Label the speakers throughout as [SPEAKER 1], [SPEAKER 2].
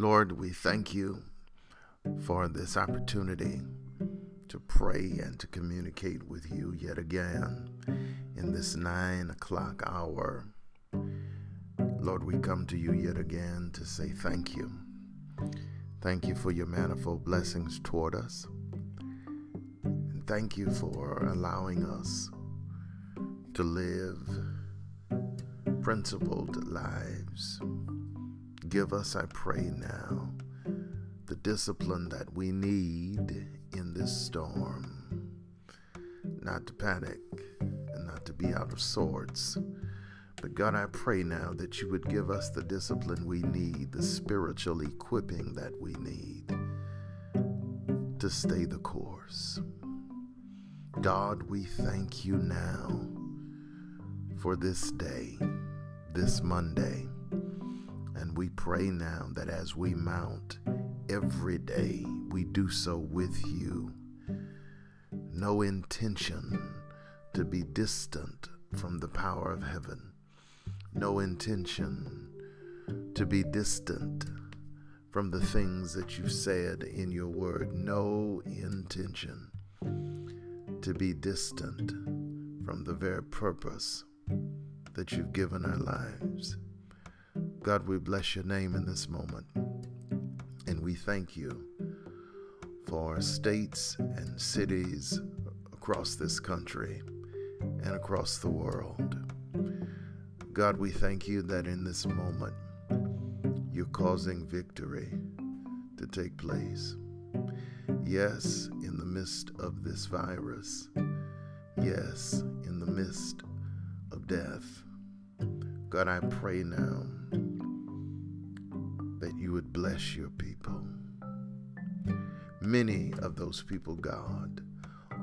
[SPEAKER 1] Lord, we thank you for this opportunity to pray and to communicate with you yet again in this nine o'clock hour. Lord, we come to you yet again to say thank you. Thank you for your manifold blessings toward us. And thank you for allowing us to live principled lives. Give us, I pray now, the discipline that we need in this storm. Not to panic and not to be out of sorts. But God, I pray now that you would give us the discipline we need, the spiritual equipping that we need to stay the course. God, we thank you now for this day, this Monday. And we pray now that as we mount every day, we do so with you. No intention to be distant from the power of heaven. No intention to be distant from the things that you've said in your word. No intention to be distant from the very purpose that you've given our lives. God, we bless your name in this moment. And we thank you for states and cities across this country and across the world. God, we thank you that in this moment you're causing victory to take place. Yes, in the midst of this virus. Yes, in the midst of death. God, I pray now bless your people. Many of those people, God,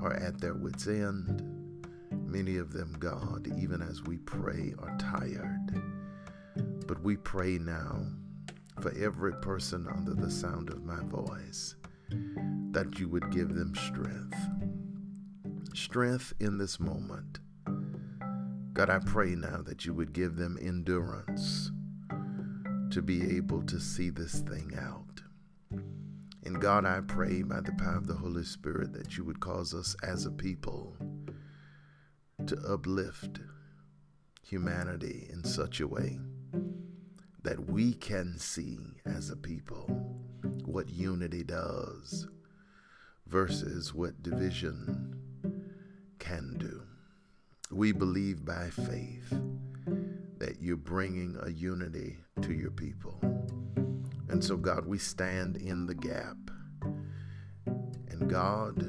[SPEAKER 1] are at their wits' end. Many of them, God, even as we pray, are tired. But we pray now for every person under the sound of my voice that you would give them strength. Strength in this moment. God, I pray now that you would give them endurance to be able to see this thing out. And God, I pray by the power of the Holy Spirit that you would cause us as a people to uplift humanity in such a way that we can see as a people what unity does versus what division can do. We believe by faith that you're bringing a unity to your people. And so, God, we stand in the gap. And God,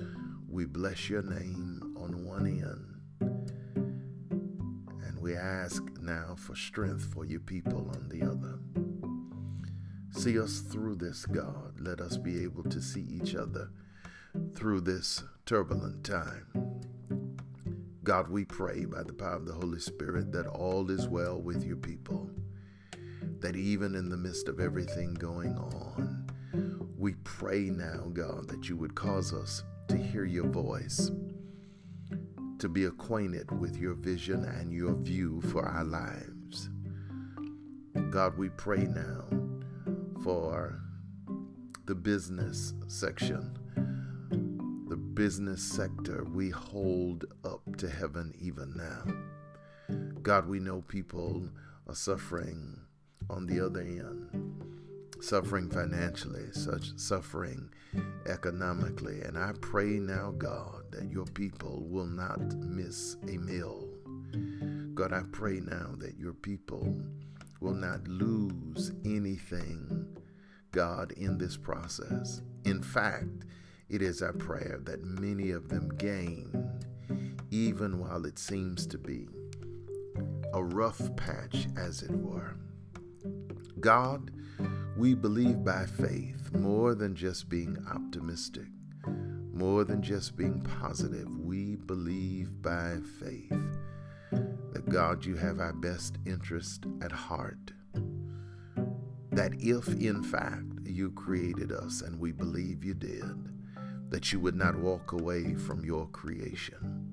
[SPEAKER 1] we bless your name on one end. And we ask now for strength for your people on the other. See us through this, God. Let us be able to see each other through this turbulent time. God, we pray by the power of the Holy Spirit that all is well with your people. That even in the midst of everything going on, we pray now, God, that you would cause us to hear your voice, to be acquainted with your vision and your view for our lives. God, we pray now for the business section the business sector we hold to heaven even now. God, we know people are suffering on the other end, suffering financially, such suffering economically. And I pray now, God, that your people will not miss a meal. God, I pray now that your people will not lose anything, God, in this process. In fact, it is our prayer that many of them gain, even while it seems to be a rough patch, as it were. God, we believe by faith more than just being optimistic, more than just being positive. We believe by faith that God, you have our best interest at heart. That if in fact you created us, and we believe you did, that you would not walk away from your creation,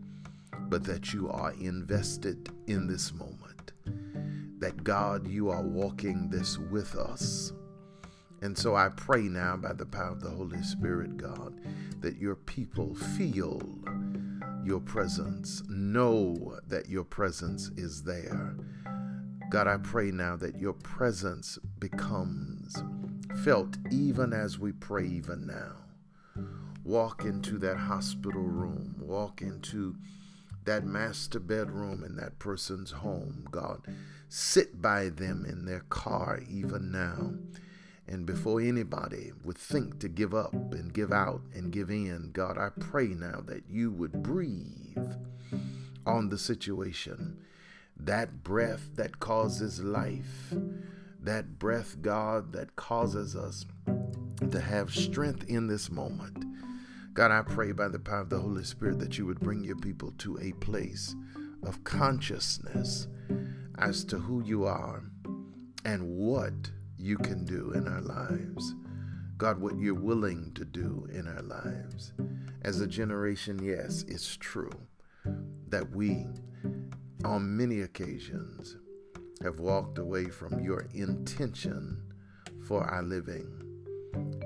[SPEAKER 1] but that you are invested in this moment. That God, you are walking this with us, And so I pray now by the power of the Holy Spirit, God, that your people feel your presence, know that your presence is there. God, I pray now that your presence becomes felt even as we pray, even now. Walk into that hospital room, walk into that master bedroom in that person's home, God. Sit by them in their car even now. And before anybody would think to give up and give out and give in, God, I pray now that you would breathe on the situation. That breath that causes life, that breath, God, that causes us to have strength in this moment. God, I pray by the power of the Holy Spirit that you would bring your people to a place of consciousness as to who you are and what you can do in our lives. God, what you're willing to do in our lives. As a generation, yes, it's true that we, on many occasions, have walked away from your intention for our living.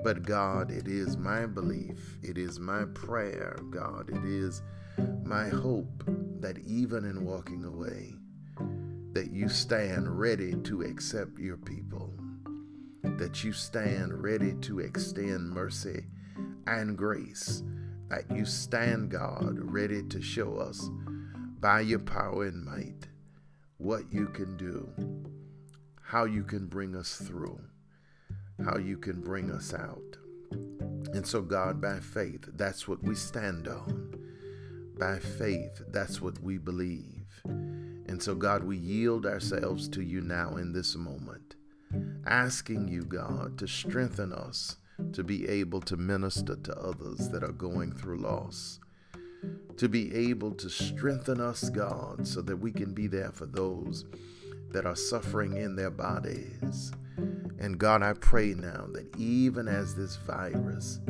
[SPEAKER 1] But God, it is my belief, it is my prayer, God, it is my hope that even in walking away, that you stand ready to accept your people, that you stand ready to extend mercy and grace, that you stand, God, ready to show us by your power and might what you can do, how you can bring us through, how you can bring us out. And so, God, by faith, that's what we stand on. By faith, that's what we believe. And so, God, we yield ourselves to you now in this moment, asking you, God, to strengthen us to be able to minister to others that are going through loss to be able to strengthen us, God, so that we can be there for those that are suffering in their bodies. And God, I pray now that even as this virus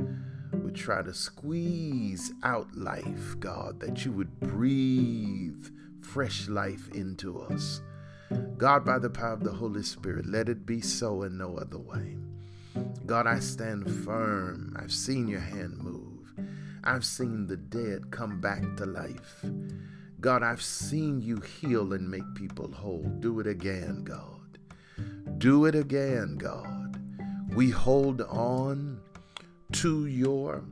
[SPEAKER 1] would try to squeeze out life, God, that you would breathe fresh life into us. God, by the power of the Holy Spirit, let it be so and no other way. God, I stand firm. I've seen your hand move. I've seen the dead come back to life. God, I've seen you heal and make people whole. Do it again, God. Do it again, God. We hold on to your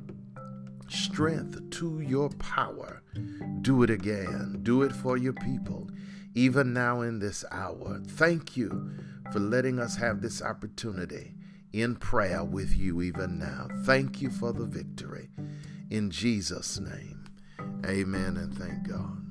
[SPEAKER 1] strength, to your power. Do it again. Do it for your people, even now in this hour. Thank you for letting us have this opportunity in prayer with you even now. Thank you for the victory. In Jesus' name, amen and thank God.